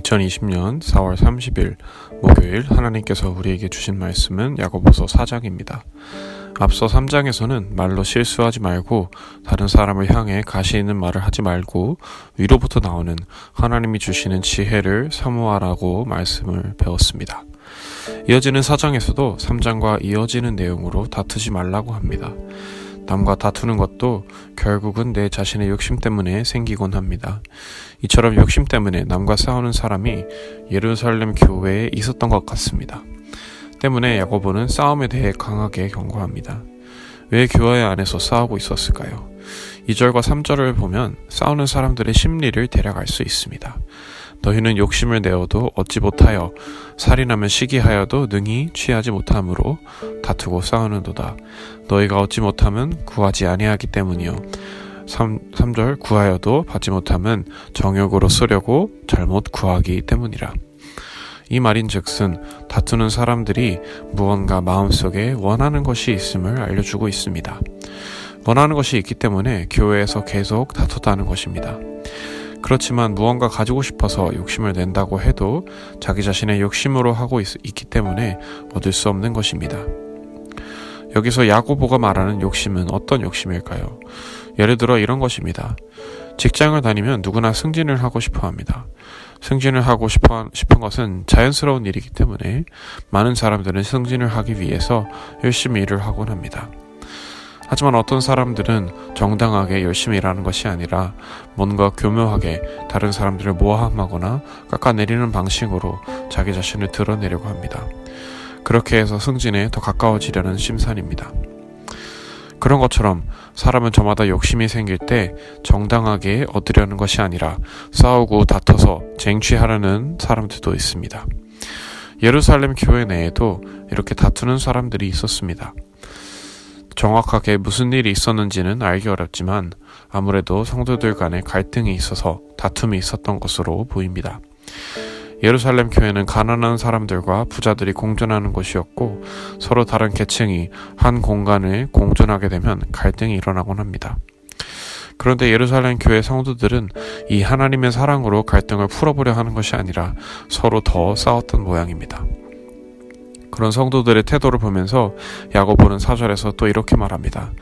2020년 4월 30일 목요일 하나님께서 우리에게 주신 말씀은 야고보서 4장입니다. 앞서 3장에서는 말로 실수하지 말고 다른 사람을 향해 가시 있는 말을 하지 말고 위로부터 나오는 하나님이 주시는 지혜를 사모하라고 말씀을 배웠습니다. 이어지는 4장에서도 3장과 이어지는 내용으로 다투지 말라고 합니다. 남과 다투는 것도 결국은 내 자신의 욕심 때문에 생기곤 합니다. 이처럼 욕심 때문에 남과 싸우는 사람이 예루살렘 교회에 있었던 것 같습니다. 때문에 야고보는 싸움에 대해 강하게 경고합니다. 왜 교회 안에서 싸우고 있었을까요? 2절과 3절을 보면 싸우는 사람들의 심리를 알수 있습니다. 너희는 욕심을 내어도 얻지 못하여 살인하면 시기하여도 능히 취하지 못함으로 다투고 싸우는도다. 너희가 얻지 못하면 구하지 아니하기 때문이요. 3, 3절 구하여도 받지 못하면 정욕으로 쓰려고 잘못 구하기 때문이라. 이 말인 즉슨 다투는 사람들이 무언가 마음속에 원하는 것이 있음을 알려주고 있습니다. 원하는 것이 있기 때문에 교회에서 계속 다투다는 것입니다. 그렇지만 무언가 가지고 싶어서 욕심을 낸다고 해도 자기 자신의 욕심으로 하고 있, 기 때문에 얻을 수 없는 것입니다. 여기서 야고보가 말하는 욕심은 어떤 욕심일까요? 예를 들어 이런 것입니다. 직장을 다니면 누구나 승진을 하고 싶어 합니다. 승진을 하고 싶어, 싶은 것은 자연스러운 일이기 때문에 많은 사람들은 승진을 하기 위해서 열심히 일을 하곤 합니다. 하지만 어떤 사람들은 정당하게 열심히 일하는 것이 아니라 뭔가 교묘하게 다른 사람들을 모함하거나 깎아내리는 방식으로 자기 자신을 드러내려고 합니다. 그렇게 해서 승진에 더 가까워지려는 심산입니다. 그런 것처럼 사람은 저마다 욕심이 생길 때 정당하게 얻으려는 것이 아니라 싸우고 다퉈서 쟁취하려는 사람들도 있습니다. 예루살렘 교회 내에도 이렇게 다투는 사람들이 있었습니다. 정확하게 무슨 일이 있었는지는 알기 어렵지만 아무래도 성도들 간에 갈등이 있어서 다툼이 있었던 것으로 보입니다. 예루살렘 교회는 가난한 사람들과 부자들이 공존하는 곳이었고 서로 다른 계층이 한 공간을 공존하게 되면 갈등이 일어나곤 합니다. 그런데 예루살렘 교회 성도들은 이 하나님의 사랑으로 갈등을 풀어보려 하는 것이 아니라 서로 더 싸웠던 모양입니다. 그런 성도들의 태도를 보면서 야고보는 사절에서 또 이렇게 말합니다.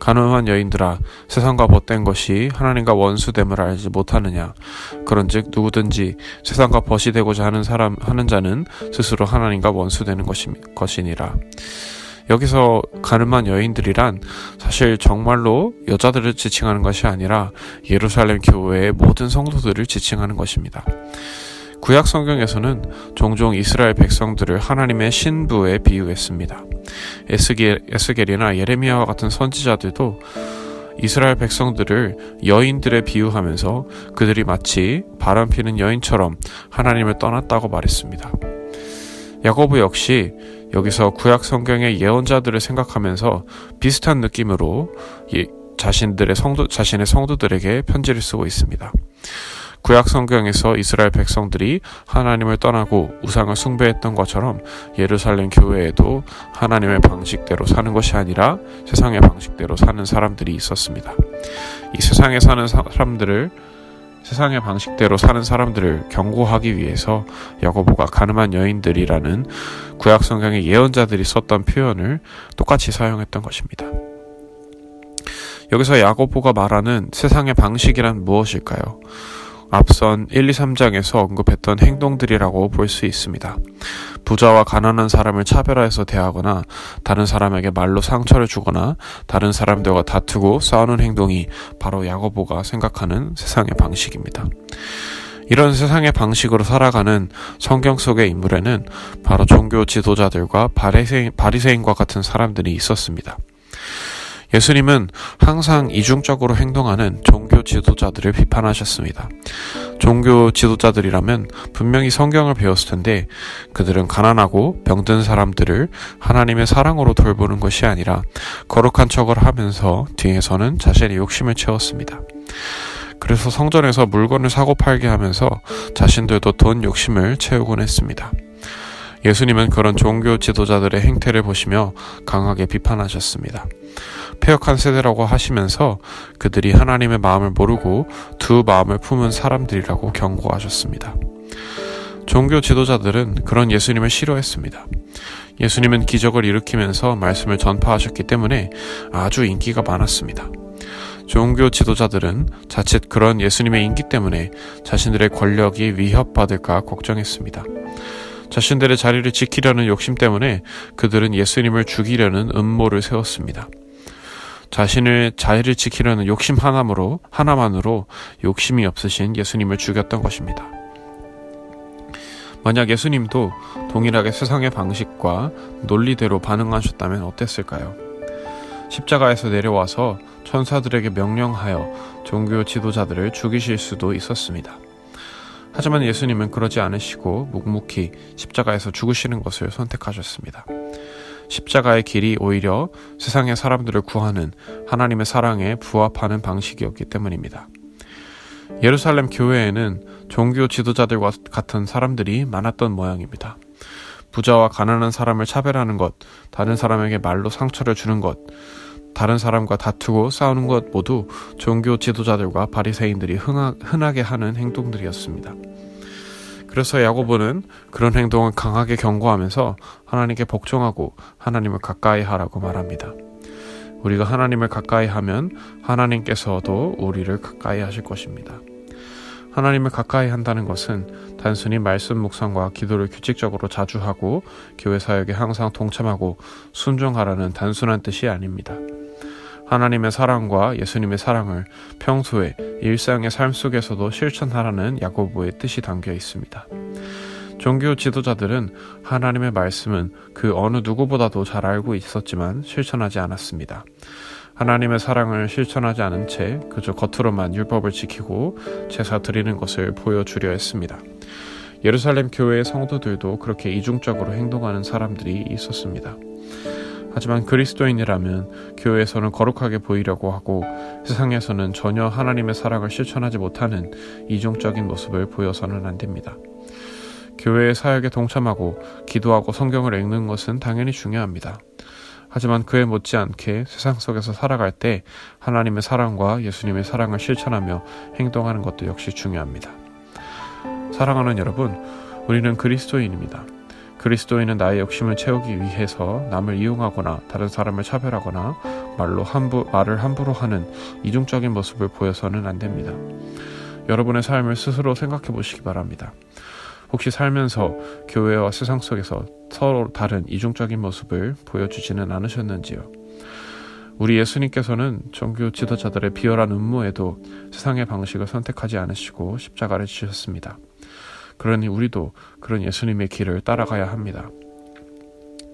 가늠한 여인들아 세상과 벗된 것이 하나님과 원수됨을 알지 못하느냐 그런즉 누구든지 세상과 벗이 되고자 하는 사람 하는 자는 스스로 하나님과 원수되는 것이, 것이니라 여기서 가늠한 여인들이란 사실 정말로 여자들을 지칭하는 것이 아니라 예루살렘 교회의 모든 성도들을 지칭하는 것입니다. 구약 성경에서는 종종 이스라엘 백성들을 하나님의 신부에 비유했습니다. 에스겔, 에스겔이나 예레미야와 같은 선지자들도 이스라엘 백성들을 여인들에 비유하면서 그들이 마치 바람 피는 여인처럼 하나님을 떠났다고 말했습니다. 야고보 역시 여기서 구약 성경의 예언자들을 생각하면서 비슷한 느낌으로 자신들의 성도 자신의 성도들에게 편지를 쓰고 있습니다. 구약 성경에서 이스라엘 백성들이 하나님을 떠나고 우상을 숭배했던 것처럼 예루살렘 교회에도 하나님의 방식대로 사는 것이 아니라 세상의 방식대로 사는 사람들이 있었습니다. 이 세상에 사는 사람들을 세상의 방식대로 사는 사람들을 경고하기 위해서 야고보가 가늠한 여인들이라는 구약 성경의 예언자들이 썼던 표현을 똑같이 사용했던 것입니다. 여기서 야고보가 말하는 세상의 방식이란 무엇일까요? 앞선 1, 2, 3장에서 언급했던 행동들이라고 볼 수 있습니다. 부자와 가난한 사람을 차별화해서 대하거나 다른 사람에게 말로 상처를 주거나 다른 사람들과 다투고 싸우는 행동이 바로 야고보가 생각하는 세상의 방식입니다. 이런 세상의 방식으로 살아가는 성경 속의 인물에는 바로 종교 지도자들과 바리새인, 바리새인과 같은 사람들이 있었습니다. 예수님은 항상 이중적으로 행동하는 종교 지도자들을 비판하셨습니다. 종교 지도자들이라면 분명히 성경을 배웠을 텐데 그들은 가난하고 병든 사람들을 하나님의 사랑으로 돌보는 것이 아니라 거룩한 척을 하면서 뒤에서는 자신의 욕심을 채웠습니다. 그래서 성전에서 물건을 사고 팔게 하면서 자신들도 돈 욕심을 채우곤 했습니다. 예수님은 그런 종교 지도자들의 행태를 보시며 강하게 비판하셨습니다. 폐역한 세대라고 하시면서 그들이 하나님의 마음을 모르고 두 마음을 품은 사람들이라고 경고하셨습니다. 종교 지도자들은 그런 예수님을 싫어했습니다. 예수님은 기적을 일으키면서 말씀을 전파하셨기 때문에 아주 인기가 많았습니다. 종교 지도자들은 자칫 그런 예수님의 인기 때문에 자신들의 권력이 위협받을까 걱정했습니다. 자신들의 자리를 지키려는 욕심 때문에 그들은 예수님을 죽이려는 음모를 세웠습니다. 자신의 자리를 지키려는 욕심 하나로 하나만으로 욕심이 없으신 예수님을 죽였던 것입니다. 만약 예수님도 동일하게 세상의 방식과 논리대로 반응하셨다면 어땠을까요? 십자가에서 내려와서 천사들에게 명령하여 종교 지도자들을 죽이실 수도 있었습니다. 하지만 예수님은 그러지 않으시고 묵묵히 십자가에서 죽으시는 것을 선택하셨습니다. 십자가의 길이 오히려 세상의 사람들을 구하는 하나님의 사랑에 부합하는 방식이었기 때문입니다. 예루살렘 교회에는 종교 지도자들과 같은 사람들이 많았던 모양입니다. 부자와 가난한 사람을 차별하는 것, 다른 사람에게 말로 상처를 주는 것, 다른 사람과 다투고 싸우는 것 모두 종교 지도자들과 바리새인들이 흔하게 하는 행동들이었습니다. 그래서 야고보는 그런 행동을 강하게 경고하면서 하나님께 복종하고 하나님을 가까이 하라고 말합니다. 우리가 하나님을 가까이 하면 하나님께서도 우리를 가까이 하실 것입니다. 하나님을 가까이 한다는 것은 단순히 말씀 묵상과 기도를 규칙적으로 자주 하고 교회 사역에 항상 동참하고 순종하라는 단순한 뜻이 아닙니다. 하나님의 사랑과 예수님의 사랑을 평소에 일상의 삶 속에서도 실천하라는 야고보의 뜻이 담겨 있습니다. 종교 지도자들은 하나님의 말씀은 그 어느 누구보다도 잘 알고 있었지만 실천하지 않았습니다. 하나님의 사랑을 실천하지 않은 채 그저 겉으로만 율법을 지키고 제사 드리는 것을 보여주려 했습니다. 예루살렘 교회의 성도들도 그렇게 이중적으로 행동하는 사람들이 있었습니다. 하지만 그리스도인이라면 교회에서는 거룩하게 보이려고 하고 세상에서는 전혀 하나님의 사랑을 실천하지 못하는 이중적인 모습을 보여서는 안 됩니다. 교회의 사역에 동참하고 기도하고 성경을 읽는 것은 당연히 중요합니다. 하지만 그에 못지않게 세상 속에서 살아갈 때 하나님의 사랑과 예수님의 사랑을 실천하며 행동하는 것도 역시 중요합니다. 사랑하는 여러분, 우리는 그리스도인입니다. 그리스도인은 나의 욕심을 채우기 위해서 남을 이용하거나 다른 사람을 차별하거나 말로 함부, 말을 함부로 하는 이중적인 모습을 보여서는 안 됩니다. 여러분의 삶을 스스로 생각해 보시기 바랍니다. 혹시 살면서 교회와 세상 속에서 서로 다른 이중적인 모습을 보여주지는 않으셨는지요? 우리 예수님께서는 종교 지도자들의 비열한 음모에도 세상의 방식을 선택하지 않으시고 십자가를 지셨습니다. 그러니 우리도 그런 예수님의 길을 따라가야 합니다.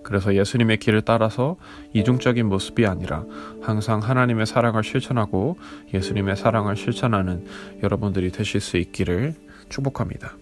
그래서 예수님의 길을 따라서 이중적인 모습이 아니라 항상 하나님의 사랑을 실천하고 예수님의 사랑을 실천하는 여러분들이 되실 수 있기를 축복합니다.